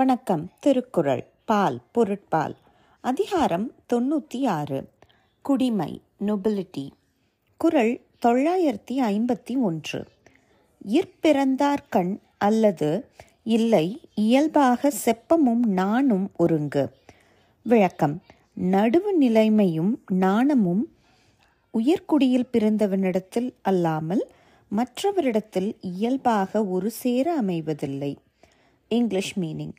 வணக்கம். திருக்குறள். பால் பொருட்பால். அதிகாரம் தொண்ணூற்றி ஆறு குடிமை நொபிலிட்டி குறள் தொள்ளாயிரத்தி ஐம்பத்தி ஒன்று. இற்பிறந்தார்கண் அல்லது இல்லை இயல்பாக செப்பமும் நாணும் ஒருங்கு விளக்கம். நடுவு நிலைமையும் நாணமும் உயர்குடியில் பிறந்தவனிடத்தில் அல்லாமல் மற்றவரிடத்தில் இயல்பாக ஒரு சேர அமைவதில்லை. English meaning.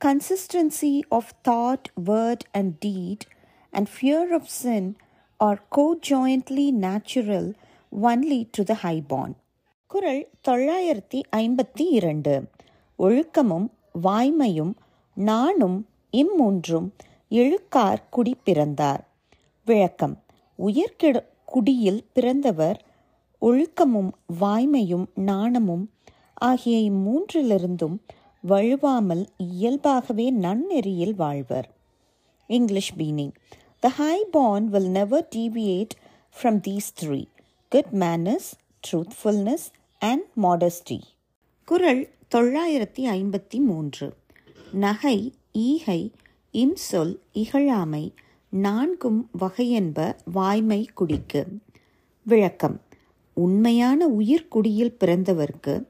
consistency of thought word and deed and fear of sin are go jointly natural only to the highborn Kural தொள்ளாயிரத்தி ஐம்பத்தி இரண்டு ஒழுக்கமும் வாய்மையும் நாணும் இம்மூன்றும் எழுக்கார் குடி பிறந்தார் விளக்கம் உயர்கிட குடியில் பிறந்தவர் ஒழுக்கமும் வாய்மையும் நாணமும் ஆகிய இம்மூன்றிலிருந்தும் வழுவாமல் இயல்பாகவே நன்னெறியில் வாழ்வர். English meaning the high born will never deviate from these three good manners truthfulness and modesty குரல் தொள்ளாயிரத்தி ஐம்பத்தி மூன்று. நகை ஈகை இன்சொல் இகழாமை நான்கும் வகையென்ப வாய்மை குடிக்கு. விளக்கம் உண்மையான உயிர்குடியில் பிறந்தவர்க்கு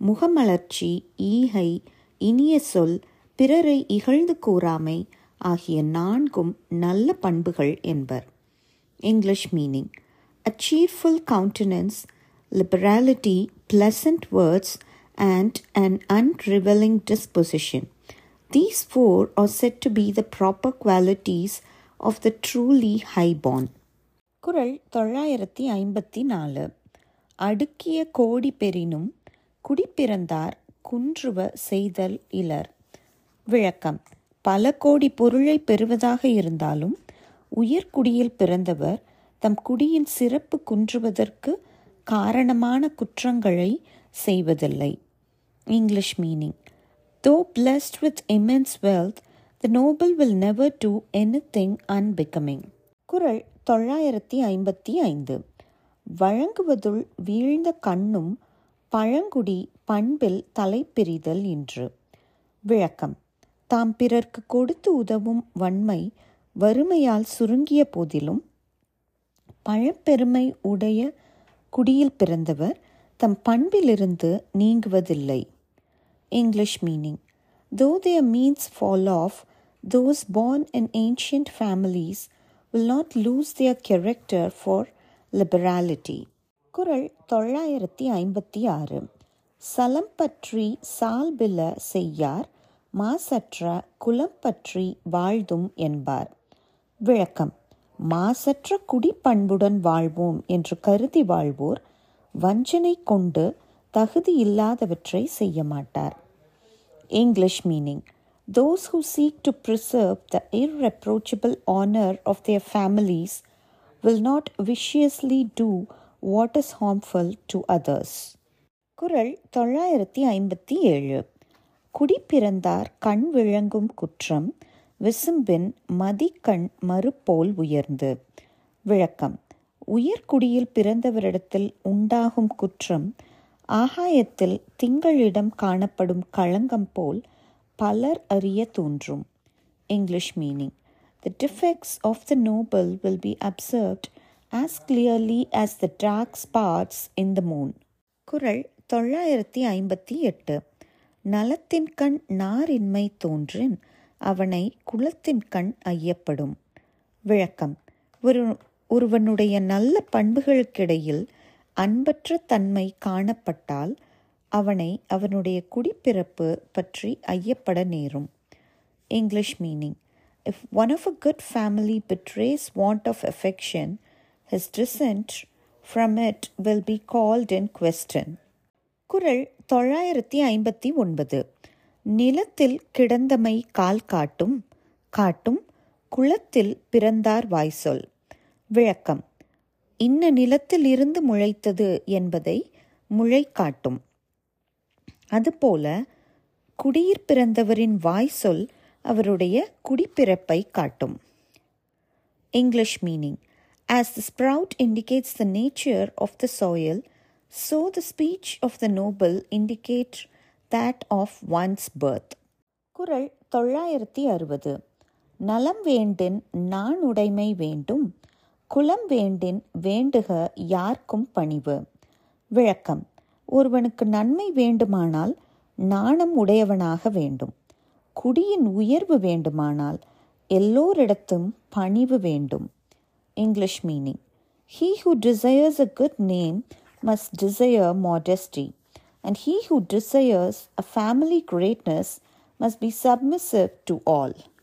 முகமலர்ச்சி ஈகை இனிய சொல் பிறரை இகழ்ந்து கூறாமை ஆகிய நான்கும் நல்ல பண்புகள் என்பர் English meaning a cheerful countenance, liberality, pleasant words, and an unrevealing disposition. These four are said to be the proper qualities of the truly high-born. குறள் தொள்ளாயிரத்தி ஐம்பத்தி நாலு அடுக்கிய கோடி பெறினும் குடிப்பிறந்தார் குன்றுவ செய்தல் இலர். விளக்கம். பல கோடி பொருளை பெறுவதாக இருந்தாலும் உயர்குடியில் பிறந்தவர் தம் குடியின் சிறப்பு குன்றுவதற்கு காரணமான குற்றங்களை செய்வதில்லை. English meaning. Though blessed with immense wealth the noble will never do anything unbecoming குரல் தொள்ளாயிரத்தி ஐம்பத்தி ஐந்து. வழங்குவதுள் வீழ்ந்த கண்ணும் பழங்குடி பண்பில் தலைப்பிரிதல் என்று விளக்கம். தாம் பிறர்க்கு கொடுத்து உதவும் வன்மை வறுமையால் சுருங்கிய போதிலும் பழப்பெருமை உடைய குடியில் பிறந்தவர் தம் பண்பிலிருந்து நீங்குவதில்லை. English meaning though their means fall off those born in ancient families will not lose their character for liberality. குரல் தொள்ளாயிரத்தி ஐம்பத்தி ஆறு. சலம் பற்றி சால்பில செய்யார் மாசற்ற குலம் பற்றி வாழ்தும் என்பார். விளக்கம் மாசற்ற குடிப்பண்புடன் வாழ்வோம் என்று கருதி வாழ்வோர் வஞ்சனை கொண்டு தகுதி இல்லாதவற்றை செய்ய மாட்டார். English meaning those who seek to preserve the irreproachable honor of their families will not viciously do what is harmful to others குரல் தொள்ளாயிரத்தி ஐம்பத்தி ஏழு. குடிப்பிறந்தார் கண் விளங்கும் குற்றம் விசும்பின் மதிக்கண் மறுபோல் உயர்ந்து. விளக்கம். உயர்குடியில் பிறந்தவரிடத்தில் உண்டாகும் குற்றம் ஆகாயத்தில் திங்களிடம் காணப்படும் களங்கம் போல் பலர் அறிய தோன்றும். English meaning the defects of the noble will be observed as clearly as the dark spots in the moon குரல் தொள்ளாயிரத்தி ஐம்பத்தி எட்டு. நலத்தின் கண் நாரின்மை தோன்றின் அவனை குலத்தின் கண் ஐயப்படும். விளக்கம். ஒரு ஒருவனுடைய நல்ல பண்புகளுக்கிடையில் அன்பற்ற தன்மை காணப்பட்டால் அவனை அவனுடைய குடிப்பிறப்பு பற்றி ஐயப்பட நேரும். English meaning if one of a good family betrays want of affection his descent from it will be called in question குரல் தொள்ளாயிரத்தி ஐம்பத்தி ஒன்பது. நிலத்தில் கிடந்தமை கால் காட்டும் காட்டும் குளத்தில் பிறந்தார் வாய்சொல். விளக்கம். இன்ன நிலத்தில் இருந்து முளைத்தது என்பதை முளை காட்டும். அதுபோல குடியிற் பிறந்தவரின் வாய் சொல் அவருடைய குடிப்பிறப்பை காட்டும். English meaning. As the sprout indicates the nature of the soil, so the speech of the noble indicates that of one's birth. குரல் தொள்ளாயிரத்தி அறுபது. நலம் வேண்டின் நான் உடைமை வேண்டும் குலம் வேண்டின் வேண்டுக யார்க்கும் பணிவு. விளக்கம். ஒருவனுக்கு நன்மை வேண்டுமானால் நாணம் உடையவனாக வேண்டும். குடியின் உயர்வு வேண்டுமானால் எல்லோரிடத்தும் பணிவு வேண்டும். English meaning. He who desires a good name must desire modesty, and he who desires a family greatness must be submissive to all.